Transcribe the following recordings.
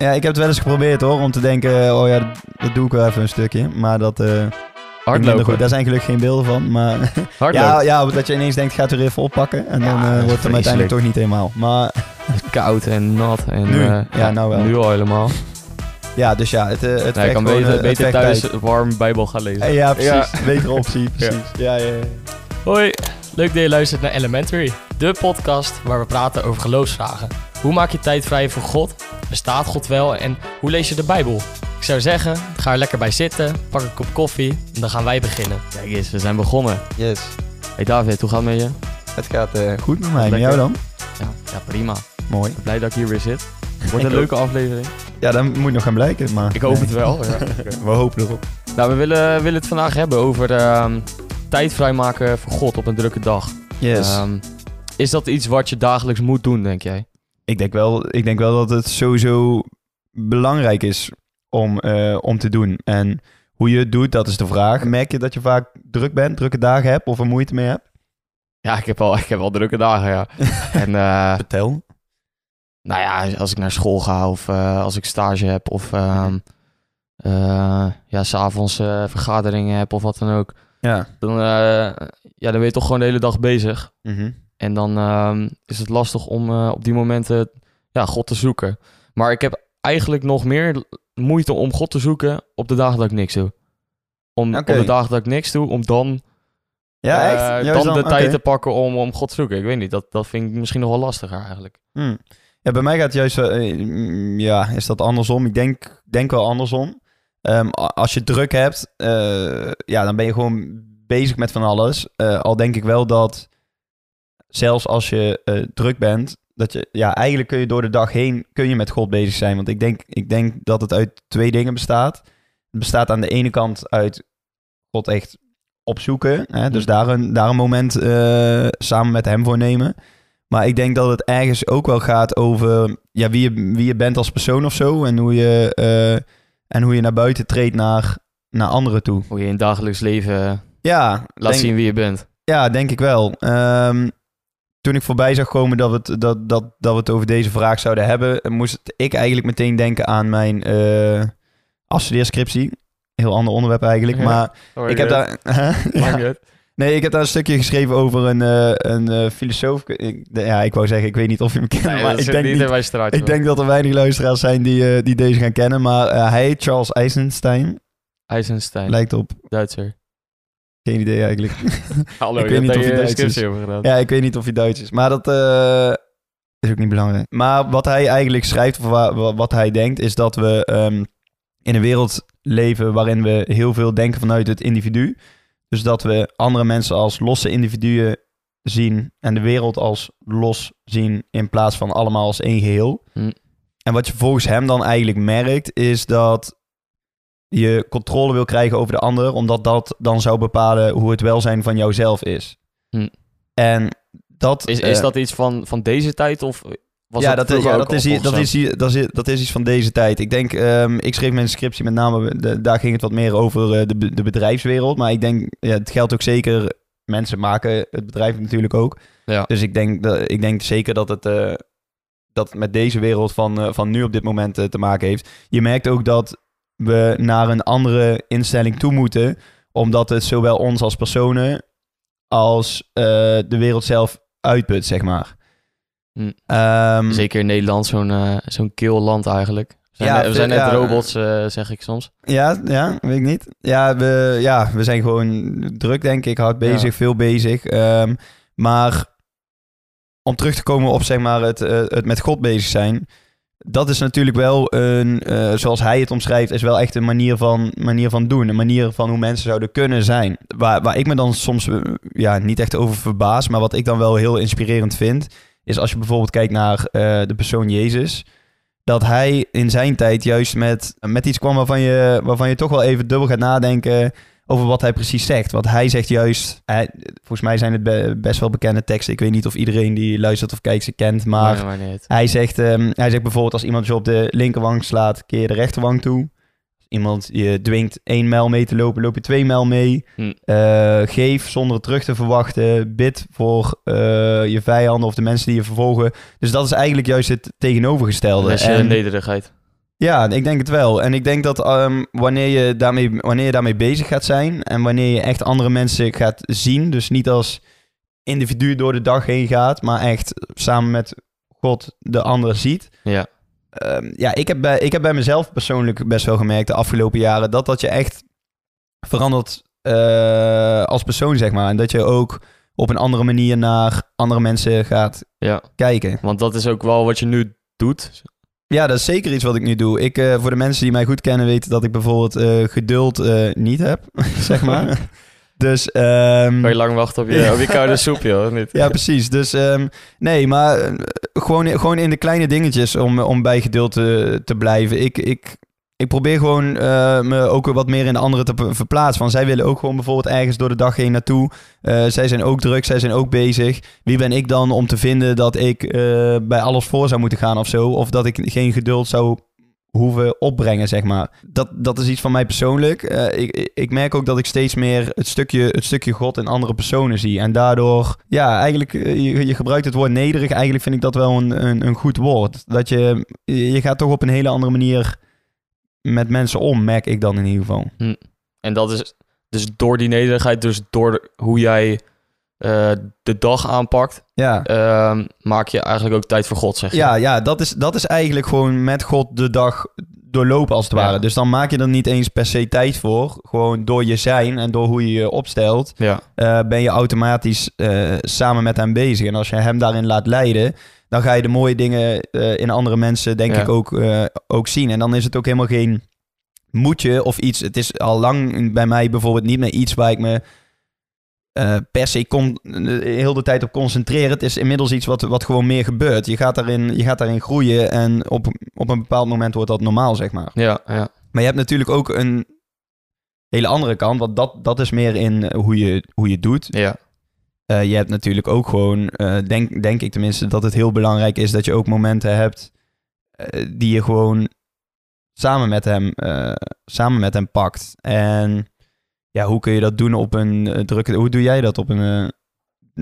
Ja, ik heb het wel eens geprobeerd hoor, om te denken, oh ja, dat, doe ik wel even een stukje. Maar dat... eh minder Hardlopen. goed. Daar zijn gelukkig geen beelden van, maar... Hardlopen. ja, ja, dat je ineens denkt, gaat er even oppakken. En dan Ja, eh, wordt het hem uiteindelijk toch niet helemaal. Maar Koud en nat. En, Nu? eh, Ja, nou wel. Nu al helemaal. ja, dus ja, het, het Nee, kan gewoon, beter, het beter vecht thuis tijd. warm bijbel gaan lezen. Ja, precies. Ja. Betere optie, precies. Ja, ja, ja. Hoi, leuk dat je luistert naar Elementary, de podcast waar we praten over geloofsvragen. Hoe maak je tijd vrij voor God? Bestaat God wel? En hoe lees je de Bijbel? Ik zou zeggen, ga er lekker bij zitten, pak een kop koffie en dan gaan wij beginnen. Kijk eens, we zijn begonnen. Yes. Hey David, hoe gaat het met je? Het gaat eh, goed met mij. Met Lekker. jou dan? Ja, ja prima. Mooi. Blij dat ik hier weer zit. Wordt een leuke aflevering. Ja, dan moet nog gaan blijken, maar... Ik hoop nee. het wel. Ja. We hopen erop. nou, we willen, willen het vandaag hebben over ehm, tijd vrijmaken voor God op een drukke dag. Yes. Ehm, is dat iets wat je dagelijks moet doen, denk jij? Ik, denk wel, ik denk wel dat het sowieso belangrijk is om, eh, om te doen. En hoe je het doet, dat is de vraag. Merk je dat je vaak druk bent, drukke dagen hebt of er moeite mee hebt? Ja, ik heb al, ik heb al drukke dagen, ja. en eh, Vertel. nou ja, als ik naar school ga of eh, als ik stage heb of ehm eh, ja, s'avonds vergaderingen heb of wat dan ook. Ja. Dan, ja, dan ben je toch gewoon de hele dag bezig. Mhm. En dan ehm, is het lastig om eh, op die momenten ja, God te zoeken. Maar ik heb eigenlijk nog meer moeite om God te zoeken op de dagen dat ik niks doe. Om op de dagen dat ik niks doe, om dan, Ja, eh, echt? dan de tijd te pakken om, om God te zoeken. Ik weet niet, dat, dat vind ik misschien nog wel lastiger eigenlijk. Hmm. Ja, bij mij gaat het juist, eh, mm, ja, is dat andersom? Ik denk, denk wel andersom. Ehm, als je druk hebt, ja, dan ben je gewoon bezig met van alles. Al denk ik wel dat, zelfs als je eh, druk bent, dat je, ja, eigenlijk kun je door de dag heen, kun je met God bezig zijn. Want ik denk, ik denk dat het uit twee dingen bestaat. Het bestaat aan de ene kant uit God echt opzoeken. Hè? Dus Hmm. daar een, daar een moment eh, samen met hem voor nemen. Maar ik denk dat het ergens ook wel gaat over ja, wie, je, wie je bent als persoon of zo. En hoe je, eh, en hoe je naar buiten treedt naar, naar anderen toe. Hoe je in het dagelijks leven Ja, laat denk, zien wie je bent. ja, denk ik wel. Ehm, toen ik voorbij zag komen dat we, het, dat, dat, dat we het over deze vraag zouden hebben, moest ik eigenlijk meteen denken aan mijn eh afstudeerscriptie. Heel ander onderwerp eigenlijk. Ja. Maar ik heb daar. Ja. Nee, ik heb daar een stukje geschreven over een, eh, een eh, filosoof. Ik, ja, ik wou zeggen, ik weet niet of je hem kent, maar ik denk, niet niet, ik denk dat er weinig luisteraars zijn die, die deze gaan kennen. Maar hij Charles Eisenstein. Eisenstein, Lijkt op. Duitser. Geen idee eigenlijk. Hallo, Ik weet niet of hij Duits is. scriptie over gedaan. ja, ik weet niet of hij Duits is. Maar dat eh, is ook niet belangrijk. Maar wat hij eigenlijk schrijft, of wa- wa- wat hij denkt, is dat we ehm, in een wereld leven waarin we heel veel denken vanuit het individu. Dus dat we andere mensen als losse individuen zien en de wereld als los zien in plaats van allemaal als één geheel. Hm. En wat je volgens hem dan eigenlijk merkt, is dat je controle wil krijgen over de ander, omdat dat dan zou bepalen hoe het welzijn van jouzelf is. Hm. En dat Is, is eh, dat iets van, van deze tijd of was ja, dat, dat, is, ja dat, is, al i- dat, is, dat, is, dat is iets van deze tijd. Ik denk, ehm, ik schreef mijn scriptie met name, de- daar ging het wat meer over eh, de, de bedrijfswereld. Maar ik denk, ja, het geldt ook zeker, mensen maken het bedrijf natuurlijk ook. Ja. Dus ik denk, dat, ik denk zeker dat het, eh, dat het met deze wereld van, van nu op dit moment te maken heeft. Je merkt ook dat we naar een andere instelling toe moeten, omdat het zowel ons als personen als eh, de wereld zelf uitput, zeg maar. Hm. Ehm, Zeker in Nederland, zo'n eh, zo'n kil land eigenlijk. We zijn, Ja, net- we zijn net ja. robots, eh, zeg ik soms. Ja, ja, weet ik niet. Ja, we, ja, we zijn gewoon druk, denk ik. Hard bezig, Ja. veel bezig. Ehm, maar om terug te komen op zeg maar, het, het met God bezig zijn. Dat is natuurlijk wel een, eh, zoals hij het omschrijft, is wel echt een manier van, manier van doen. Een manier van hoe mensen zouden kunnen zijn. Waar, waar ik me dan soms eh, ja, niet echt over verbaas, maar wat ik dan wel heel inspirerend vind, is als je bijvoorbeeld kijkt naar eh, de persoon Jezus dat hij in zijn tijd juist met, met iets kwam waarvan je, waarvan je toch wel even dubbel gaat nadenken over wat hij precies zegt. Want hij zegt juist, hij, volgens mij zijn het be- best wel bekende teksten. Ik weet niet of iedereen die luistert of kijkt ze kent, maar Nee, maar niet. hij zegt, ehm, hij zegt bijvoorbeeld als iemand je op de linkerwang slaat, keer je de rechterwang toe. Als iemand je dwingt één mijl mee te lopen, loop je twee mijl mee. Hm. Eh, geef zonder het terug te verwachten. Bid voor eh, je vijanden of de mensen die je vervolgen. Dus dat is eigenlijk juist het tegenovergestelde. Dat is je En- nederigheid. Ja, ik denk het wel. En ik denk dat ehm, wanneer, je daarmee, wanneer je daarmee bezig gaat zijn en wanneer je echt andere mensen gaat zien, dus niet als individu door de dag heen gaat, maar echt samen met God de ander ziet. Ja. Ehm, ja, ik heb, bij, ik heb bij mezelf persoonlijk best wel gemerkt de afgelopen jaren dat dat je echt verandert eh, als persoon, zeg maar. En dat je ook op een andere manier naar andere mensen gaat Ja, kijken. want dat is ook wel wat je nu doet. Ja, dat is zeker iets wat ik nu doe. Ik, eh, voor de mensen die mij goed kennen weten dat ik bijvoorbeeld eh, geduld eh, niet heb, zeg maar. dus... ehm, Kan je lang wachten op je, op je koude soep, joh, of niet? ja, precies. Dus ehm, nee, maar gewoon, gewoon in de kleine dingetjes om, om bij geduld te, te blijven. Ik, ik, ik probeer gewoon eh, me ook wat meer in de anderen te ver- verplaatsen. Van zij willen ook gewoon bijvoorbeeld ergens door de dag heen naartoe. Eh, zij zijn ook druk, zij zijn ook bezig. Wie ben ik dan om te vinden dat ik eh, bij alles voor zou moeten gaan of zo? Of dat ik geen geduld zou hoeven opbrengen, zeg maar. Dat, dat is iets van mij persoonlijk. Ik, ik- merk ook dat ik steeds meer het stukje, het stukje God in andere personen zie. En daardoor, ja, eigenlijk, je, je gebruikt het woord nederig. Eigenlijk vind ik dat wel een, een, een goed woord. Dat je, je gaat toch op een hele andere manier met mensen om, merk ik dan in ieder geval. En dat is dus door die nederigheid, dus door de- hoe jij eh, de dag aanpakt, Ja. ehm, maak je eigenlijk ook tijd voor God, zeg je. Ja, ja dat, is, dat is eigenlijk gewoon met God de dag doorlopen als het Ja. ware. Dus dan maak je er niet eens per se tijd voor. Gewoon door je zijn en door hoe je je opstelt, Ja, eh, ben je automatisch eh, samen met hem bezig. En als je hem daarin laat leiden, dan ga je de mooie dingen eh, in andere mensen, denk Ja. ik, ook, ook zien. En dan is het ook helemaal geen moetje of iets. Het is al lang bij mij bijvoorbeeld niet meer iets waar ik me eh, per se kon, de heel de tijd op concentreer. Het is inmiddels iets wat, wat gewoon meer gebeurt. Je gaat, daarin, je gaat daarin groeien en op, op een bepaald moment wordt dat normaal, zeg maar. ja, ja. Maar je hebt natuurlijk ook een hele andere kant, want dat, dat is meer in eh, hoe je, hoe je doet. ja. Eh, je hebt natuurlijk ook gewoon, eh, denk, denk ik tenminste, dat het heel belangrijk is dat je ook momenten hebt eh, die je gewoon samen met hem, eh, samen met hem pakt. En ja, hoe kun je dat doen op een eh, drukke... Hoe doe jij dat op een, eh,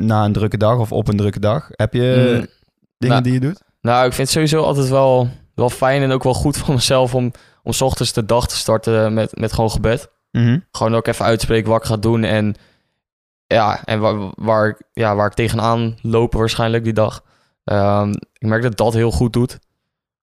na een drukke dag of op een drukke dag? Heb je Mm, dingen nou, die je doet? Nou, ik vind het sowieso altijd wel, wel fijn en ook wel goed voor mezelf om, om 's ochtends de dag te starten met, met gewoon gebed. Mhm. Gewoon ook even uitspreken wat ik ga doen en ja, en waar, waar, ik- ja, waar ik tegenaan loop waarschijnlijk die dag. Ehm, ik merk dat dat heel goed doet.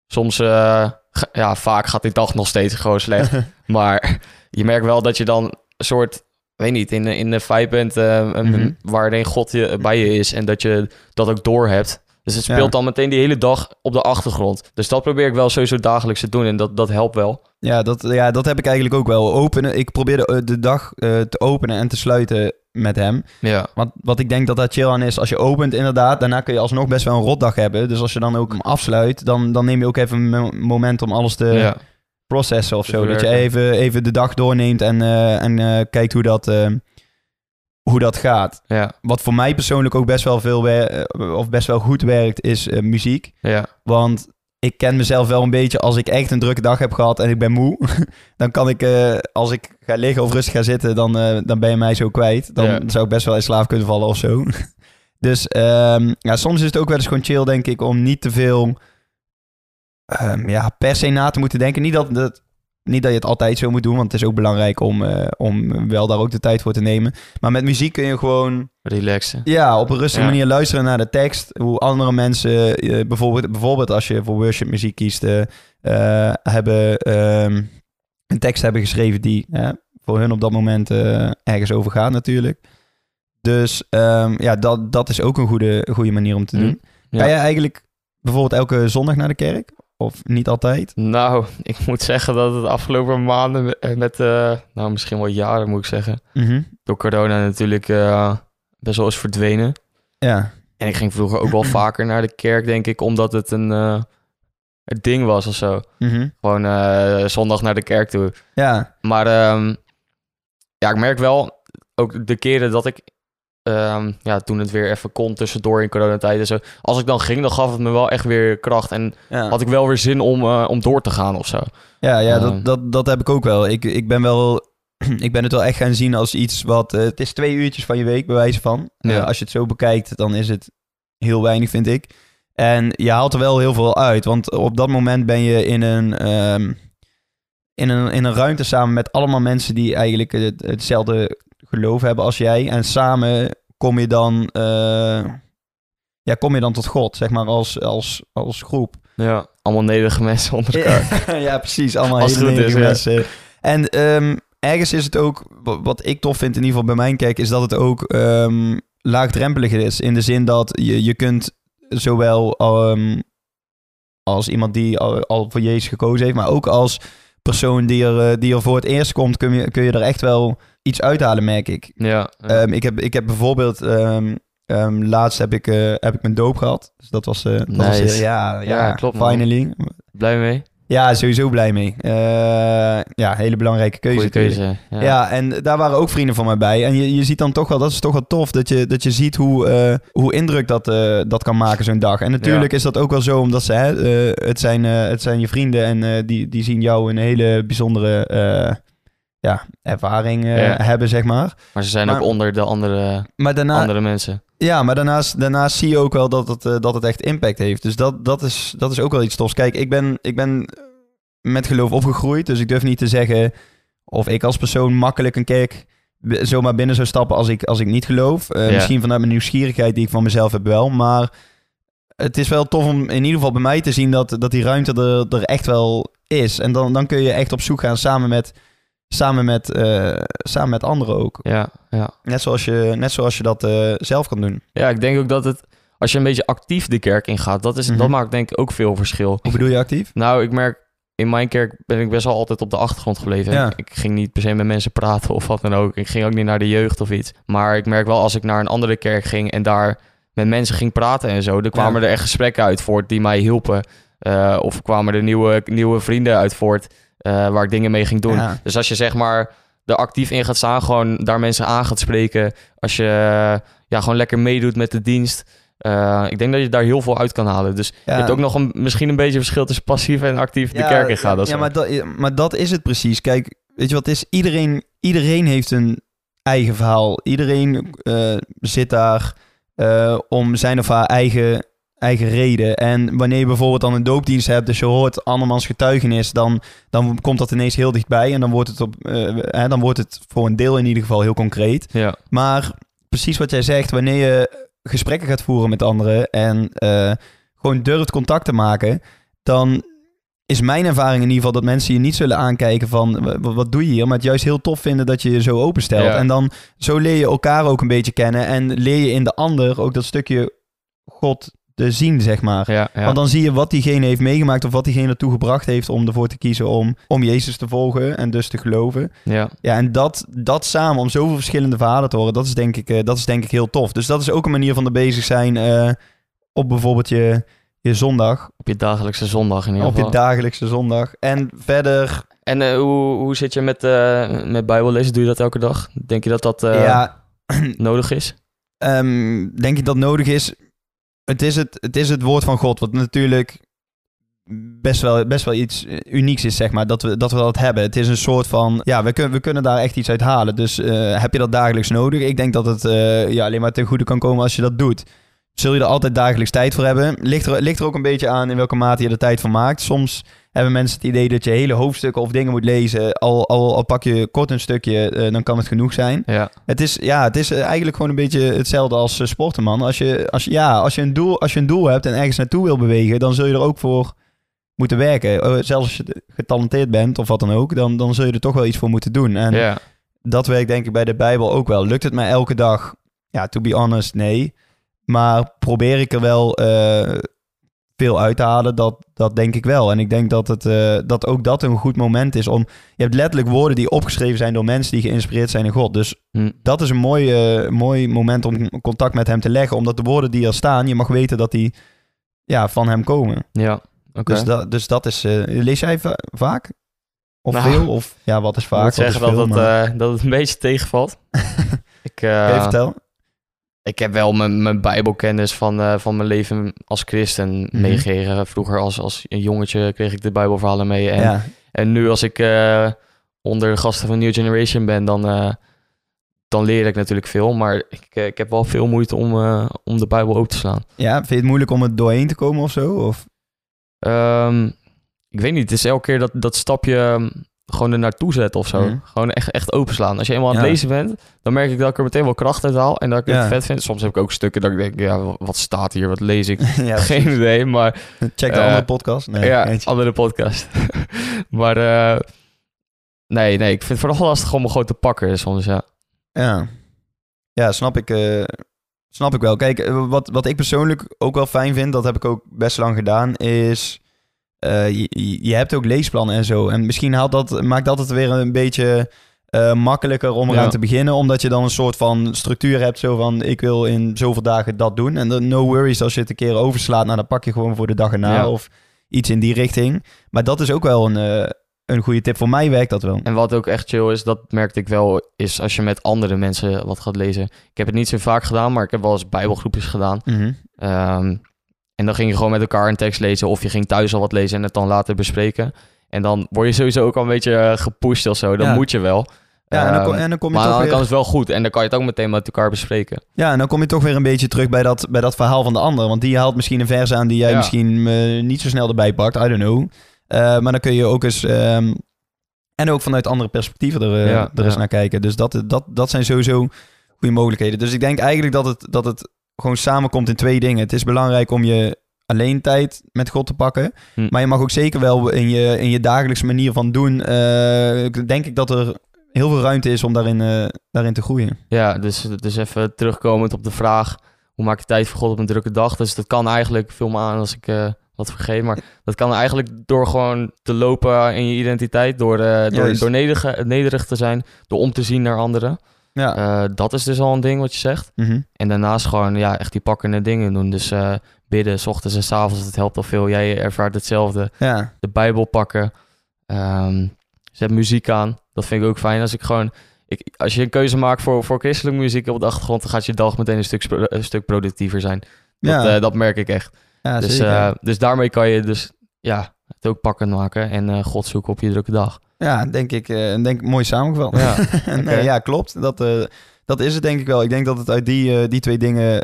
Soms, eh, ja, vaak gaat die dag nog steeds gewoon slecht. maar je merkt wel dat je dan soort, weet niet, in, de- in de vibe bent eh, een- Mhm. waarin God je, bij je is en dat je dat ook door hebt. Dus het Ja. speelt dan meteen die hele dag op de achtergrond. Dus dat probeer ik wel sowieso dagelijks te doen en dat, dat helpt wel. Ja, dat, ja, dat heb ik eigenlijk ook wel. Openen, ik probeer de, de dag eh, te openen en te sluiten met hem. Ja, Want wat ik denk dat daar chill aan is, als je opent inderdaad, daarna kun je alsnog best wel een rotdag hebben. Dus als je dan ook hem afsluit, dan, dan neem je ook even een mo- moment om alles te ja. Processen of zo. Dat je even, even de dag doorneemt en, eh, en eh, kijkt hoe dat, eh, hoe dat gaat. ja, Wat voor mij persoonlijk ook best wel veel of best wel goed werkt, is muziek. ja. Want ik ken mezelf wel een beetje als ik echt een drukke dag heb gehad en ik ben moe. dan kan ik, als ik ga liggen of rustig ga zitten, dan, dan ben je mij zo kwijt. Dan Ja. zou ik best wel in slaap kunnen vallen of zo. dus ehm, ja, soms is het ook wel eens gewoon chill, denk ik, om niet te veel ehm, ja, per se na te moeten denken. Niet dat, dat, niet dat je het altijd zo moet doen, want het is ook belangrijk om, eh, om wel daar ook de tijd voor te nemen. Maar met muziek kun je gewoon Relaxen. ja, op een rustige Ja. manier luisteren naar de tekst. Hoe andere mensen, eh, bijvoorbeeld, bijvoorbeeld als je voor worship muziek kiest, eh, hebben ehm, een tekst hebben geschreven die voor hun op dat moment ergens over gaat natuurlijk. Dus ehm, ja, dat, dat is ook een goede, goede manier om te Mm, doen. ja. Ga jij eigenlijk bijvoorbeeld elke zondag naar de kerk? Of niet altijd? Nou, ik moet zeggen dat het afgelopen maanden met, met eh, nou misschien wel jaren moet ik zeggen, Mhm. door corona natuurlijk eh, best wel is verdwenen. Ja, En ik ging vroeger ook wel vaker naar de kerk, denk ik, omdat het een, eh, een ding was of zo. Mhm. Gewoon eh, zondag naar de kerk toe. ja, Maar ehm, ja, ik merk wel, ook de keren dat ik, ehm, ja, toen het weer even kon tussendoor in coronatijd en zo. Als ik dan ging, dan gaf het me wel echt weer kracht. En ja. had ik wel weer zin om, eh, om door te gaan of zo. Ja, ja Ehm. dat, dat, dat heb ik ook wel. Ik, ik ben wel... Ik ben het wel echt gaan zien als iets wat... eh, het is twee uurtjes van je week, bij wijze van. Eh, Ja. als je het zo bekijkt, dan is het heel weinig, vind ik. En je haalt er wel heel veel uit. Want op dat moment ben je in een, ehm, in een, in een ruimte samen met allemaal mensen die eigenlijk het, hetzelfde geloof hebben als jij. En samen kom je dan, eh, ja, kom je dan tot God, zeg maar, als, als, als groep. Ja, allemaal nederige mensen onder elkaar. ja, precies. Allemaal Als hele is, nederige ja. mensen. En ehm, ergens is het ook, wa- wat ik tof vind in ieder geval bij mijn kijk, is dat het ook ehm, laagdrempelig is. In de zin dat je, je kunt zowel ehm, als iemand die al, al voor Jezus gekozen heeft, maar ook als persoon die er, eh, die er voor het eerst komt, kun je, kun je er echt wel iets uithalen, merk ik. Ja, ja. Ehm, ik, heb, ik heb bijvoorbeeld, ehm, ehm, laatst heb ik, eh, heb ik mijn doop gehad. Dus dat was, eh dat Nice. heel- ja, ja, Ja, klopt, man. finally. blij mee. Ja, sowieso blij mee. Eh, ja, hele belangrijke keuze. Goeie keuze. Ja. Ja. en daar waren ook vrienden van mij bij. En je, je ziet dan toch wel, dat is toch wel tof, dat je, dat je ziet hoe, eh, hoe indruk dat, eh, dat kan maken zo'n dag. En natuurlijk is dat ook wel zo, omdat ze, hè, eh, het, zijn, eh, het zijn je vrienden en eh, die, die zien jou een hele bijzondere eh, ja, ervaring eh, Ja. hebben, zeg maar. Maar ze zijn Maar- ook onder de andere, Maar daarna, andere mensen. ja, maar daarnaast, daarnaast zie je ook wel dat het, eh, dat het echt impact heeft. Dus dat, dat, is, dat is ook wel iets tofs. Kijk, ik ben, ik ben met geloof opgegroeid. Dus ik durf niet te zeggen of ik als persoon makkelijk een kerk b- zomaar binnen zou stappen als ik, als ik niet geloof. Eh, Ja. Misschien vanuit mijn nieuwsgierigheid die ik van mezelf heb wel. Maar het is wel tof om in ieder geval bij mij te zien dat, dat die ruimte er, er echt wel is. En dan, dan kun je echt op zoek gaan samen met, samen met, eh, samen met anderen ook. Ja, ja. Net zoals je, net zoals je dat eh, zelf kan doen. ja, ik denk ook dat het, als je een beetje actief de kerk ingaat, dat, is, Mhm. dat maakt denk ik ook veel verschil. Hoe bedoel je actief? Nou, ik merk, in mijn kerk ben ik best wel altijd op de achtergrond gebleven. Ja. Ik ging niet per se met mensen praten of wat dan ook. Ik ging ook niet naar de jeugd of iets. Maar ik merk wel als ik naar een andere kerk ging en daar met mensen ging praten en zo, er kwamen Ja. er echt gesprekken uit voort die mij hielpen. Eh, of kwamen er nieuwe, nieuwe vrienden uit voort waar ik dingen mee ging doen. Ja. Dus als je zeg maar er actief in gaat staan, gewoon daar mensen aan gaat spreken. Als je eh, ja, gewoon lekker meedoet met de dienst. eh, ik denk dat je daar heel veel uit kan halen. Dus je hebt ook nog een, misschien een beetje verschil tussen passief en actief de kerk in gaan. Ja, wel- maar dat, maar dat is het precies. Kijk, weet je wat is? Iedereen, iedereen heeft een eigen verhaal. Iedereen eh, zit daar eh, om zijn of haar eigen, eigen reden. En wanneer je bijvoorbeeld dan een doopdienst hebt, dus je hoort andermans getuigenis, dan, dan komt dat ineens heel dichtbij. En dan wordt, het op, eh, hè, dan wordt het voor een deel in ieder geval heel concreet. ja. Maar precies wat jij zegt, wanneer je gesprekken gaat voeren met anderen en eh, gewoon durft contact te maken, dan is mijn ervaring in ieder geval dat mensen je niet zullen aankijken van "Wa- wa- wat doe je hier, maar het juist heel tof vinden dat je je zo openstelt. Ja. En dan zo leer je elkaar ook een beetje kennen en leer je in de ander ook dat stukje God te zien, zeg maar. Ja, ja. Want dan zie je wat diegene heeft meegemaakt of wat diegene ertoe gebracht heeft om ervoor te kiezen om, om Jezus te volgen en dus te geloven. ja. Ja, en dat, dat samen, om zoveel verschillende verhalen te horen, dat is denk ik, eh, dat is denk ik heel tof. Dus dat is ook een manier van er bezig zijn eh, op bijvoorbeeld je, je zondag, Op je dagelijkse zondag in ieder op geval. je dagelijkse zondag. En verder, en eh, hoe, hoe zit je met, met bijbellezen? Doe je dat elke dag? Denk je dat dat ja, nodig is? ehm, denk ik dat nodig is. Het is het, het is het woord van God, wat natuurlijk best wel, best wel iets unieks is, zeg maar, dat we dat, we dat hebben. Het is een soort van, ja, we, kunnen we kunnen daar echt iets uit halen. Dus eh, heb je dat dagelijks nodig? Ik denk dat het eh, ja, alleen maar ten goede kan komen als je dat doet. Zul je er altijd dagelijks tijd voor hebben? Ligt er, ligt er ook een beetje aan in welke mate je er tijd voor maakt. Soms hebben mensen het idee dat je hele hoofdstukken of dingen moet lezen. Al, al, al pak je kort een stukje, eh, dan kan het genoeg zijn. Ja. Het is, ja, het is eh, eigenlijk gewoon een beetje hetzelfde als eh, sporten, man. Als je, als, ja, als, je een doel, als je een doel hebt en ergens naartoe wil bewegen, dan zul je er ook voor moeten werken. Eh, Zelfs als je getalenteerd bent of wat dan ook, dan, dan zul je er toch wel iets voor moeten doen. En ja. dat werkt denk ik bij de Bijbel ook wel. Lukt het mij elke dag? Ja, to be honest, nee. Maar probeer ik er wel eh, veel uit te halen, dat, dat denk ik wel. En ik denk dat, het, eh, dat ook dat een goed moment is om... Je hebt letterlijk woorden die opgeschreven zijn door mensen die geïnspireerd zijn in God. Dus Hm. dat is een mooi, eh, mooi moment om contact met hem te leggen. Omdat de woorden die er staan, je mag weten dat die ja, van hem komen. Ja. Oké. Dus, dat, dus dat is... eh, lees jij va- vaak? Of Nou, veel? Of ja, wat is Ik vaak? moet wat is zeggen dat, veel, het, maar- dat het een beetje tegenvalt. ik, je vertellen? Ik heb wel mijn, mijn bijbelkennis van, eh, van mijn leven als christen meegekregen. Vroeger als, als een jongetje kreeg ik de bijbelverhalen mee. En, ja. en nu als ik eh, onder de gasten van New Generation ben, dan, eh, dan leer ik natuurlijk veel. Maar ik, ik heb wel veel moeite om, om de Bijbel open te slaan. Ja, vind je het moeilijk om het doorheen te komen of zo? Of? Ehm, ik weet niet, het is elke keer dat, dat stapje ehm, gewoon er naartoe zetten of zo. Mhm. Gewoon echt, echt openslaan. Als je eenmaal aan het Ja. lezen bent, dan merk ik dat ik er meteen wel kracht uit haal. En dat ik het Ja. vet vind. Soms heb ik ook stukken dat ik denk, ja, wat staat hier? Wat lees ik? ja, Geen idee, maar Check de Eh, andere podcast. Nee, ja, eentje. andere podcast. maar eh, nee, nee, ik vind het vooral lastig om me gewoon te pakken soms, ja. Ja, ja snap, ik, eh, snap ik wel. Kijk, eh, wat, wat ik persoonlijk ook wel fijn vind, dat heb ik ook best lang gedaan, is eh, je, hebt ook leesplannen en zo. En misschien haalt dat, maakt dat het weer een beetje eh, makkelijker om eraan Ja. te beginnen, omdat je dan een soort van structuur hebt, zo van ik wil in zoveel dagen dat doen. En dan no worries als je het een keer overslaat, nou dan pak je gewoon voor de dag erna Ja. of iets in die richting. Maar dat is ook wel een, eh, een goede tip. Voor mij werkt dat wel. En wat ook echt chill is, dat merkte ik wel, is als je met andere mensen wat gaat lezen. Ik heb het niet zo vaak gedaan, maar ik heb wel eens bijbelgroepjes gedaan. Mhm. Ehm, en dan ging je gewoon met elkaar een tekst lezen of je ging thuis al wat lezen en het dan later bespreken. En dan word je sowieso ook al een beetje eh, gepusht of zo. Dan Ja. moet je wel. Ja, en dan, kom, Ehm, en dan kom je maar aan toch de weer... andere kant is het wel goed. En dan kan je het ook meteen met elkaar bespreken. Ja, en dan kom je toch weer een beetje terug bij dat, bij dat verhaal van de ander. Want die haalt misschien een vers aan die jij Ja. misschien eh, niet zo snel erbij pakt. I don't know. Eh, maar dan kun je ook eens... ehm, en ook vanuit andere perspectieven er, Ja, er eens naar kijken. Dus dat, dat, dat zijn sowieso goede mogelijkheden. Dus ik denk eigenlijk dat het, dat het gewoon samenkomt in twee dingen. Het is belangrijk om je alleen tijd met God te pakken. Hm. Maar je mag ook zeker wel in je, in je dagelijkse manier van doen... eh, denk ik dat er heel veel ruimte is om daarin, eh, daarin te groeien. Ja, dus, dus even terugkomend op de vraag... hoe maak je tijd voor God op een drukke dag? Dus dat kan eigenlijk, vul me aan als ik eh, wat vergeet... maar dat kan eigenlijk door gewoon te lopen in je identiteit... door, door, door nederig, nederig te zijn, door om te zien naar anderen. Ja. Eh, dat is dus al een ding wat je zegt. Mhm. En daarnaast gewoon ja, echt die pakkende dingen doen. Dus eh, bidden, s ochtends en s avonds, dat helpt al veel. Jij ervaart hetzelfde. ja. De Bijbel pakken. Ehm zet muziek aan. Dat vind ik ook fijn. Als ik gewoon... Ik, als je een keuze maakt voor, voor christelijke muziek op de achtergrond... dan gaat je dag meteen een stuk, een stuk productiever zijn. Dat, Ja. eh, dat merk ik echt. Ja, dus, dus daarmee kan je dus ja, het ook pakkend maken... en eh, God zoeken op je drukke dag. ja, denk ik, eh, denk ik mooi samengevat. Ja, ja klopt. Dat, eh, dat is het denk ik wel. Ik denk dat het uit die, die twee dingen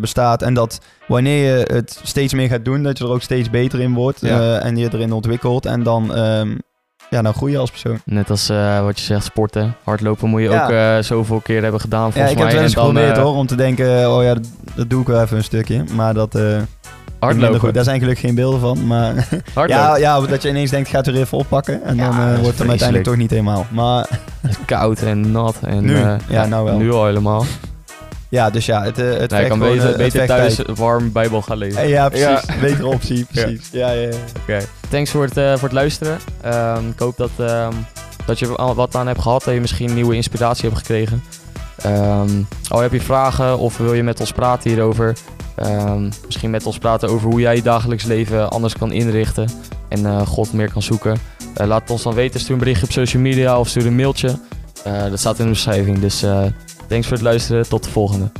bestaat. En dat wanneer je het steeds meer gaat doen, dat je er ook steeds beter in wordt. Ja. en je erin ontwikkelt. En dan, ehm, ja, dan groei je als persoon. Net als wat je zegt, sporten. Hardlopen moet je Ja. ook eh, zoveel keer hebben gedaan Ja, volgens ik heb mij. het wel eens geprobeerd hoor. Om te denken, oh ja, dat, dat doe ik wel even een stukje. Maar dat... Hardlopen. goed. Daar zijn gelukkig geen beelden van. Maar ja, ja, dat je ineens denkt, gaat er even oppakken. En Ja, dan eh, wordt het hem uiteindelijk toch niet helemaal. Maar koud en nat. En, Nu? eh, Ja, nou wel. Nu al helemaal. ja, dus ja, het, eh, het Nee, kan beter, het beter thuis warm bijbel gaan lezen. Ja, precies. Ja. Betere optie, precies. Ja, ja, ja. Oké. Thanks voor het, voor het luisteren. Ehm, ik hoop dat, ehm, dat je er wat aan hebt gehad. Dat je misschien nieuwe inspiratie hebt gekregen. Ehm al heb je vragen of wil je met ons praten hierover. Ehm, misschien met ons praten over hoe jij je dagelijks leven anders kan inrichten. En eh, God meer kan zoeken. Eh, laat het ons dan weten. Stuur een berichtje op social media of stuur een mailtje. Eh, dat staat in de beschrijving. Dus thanks voor het luisteren. Tot de volgende.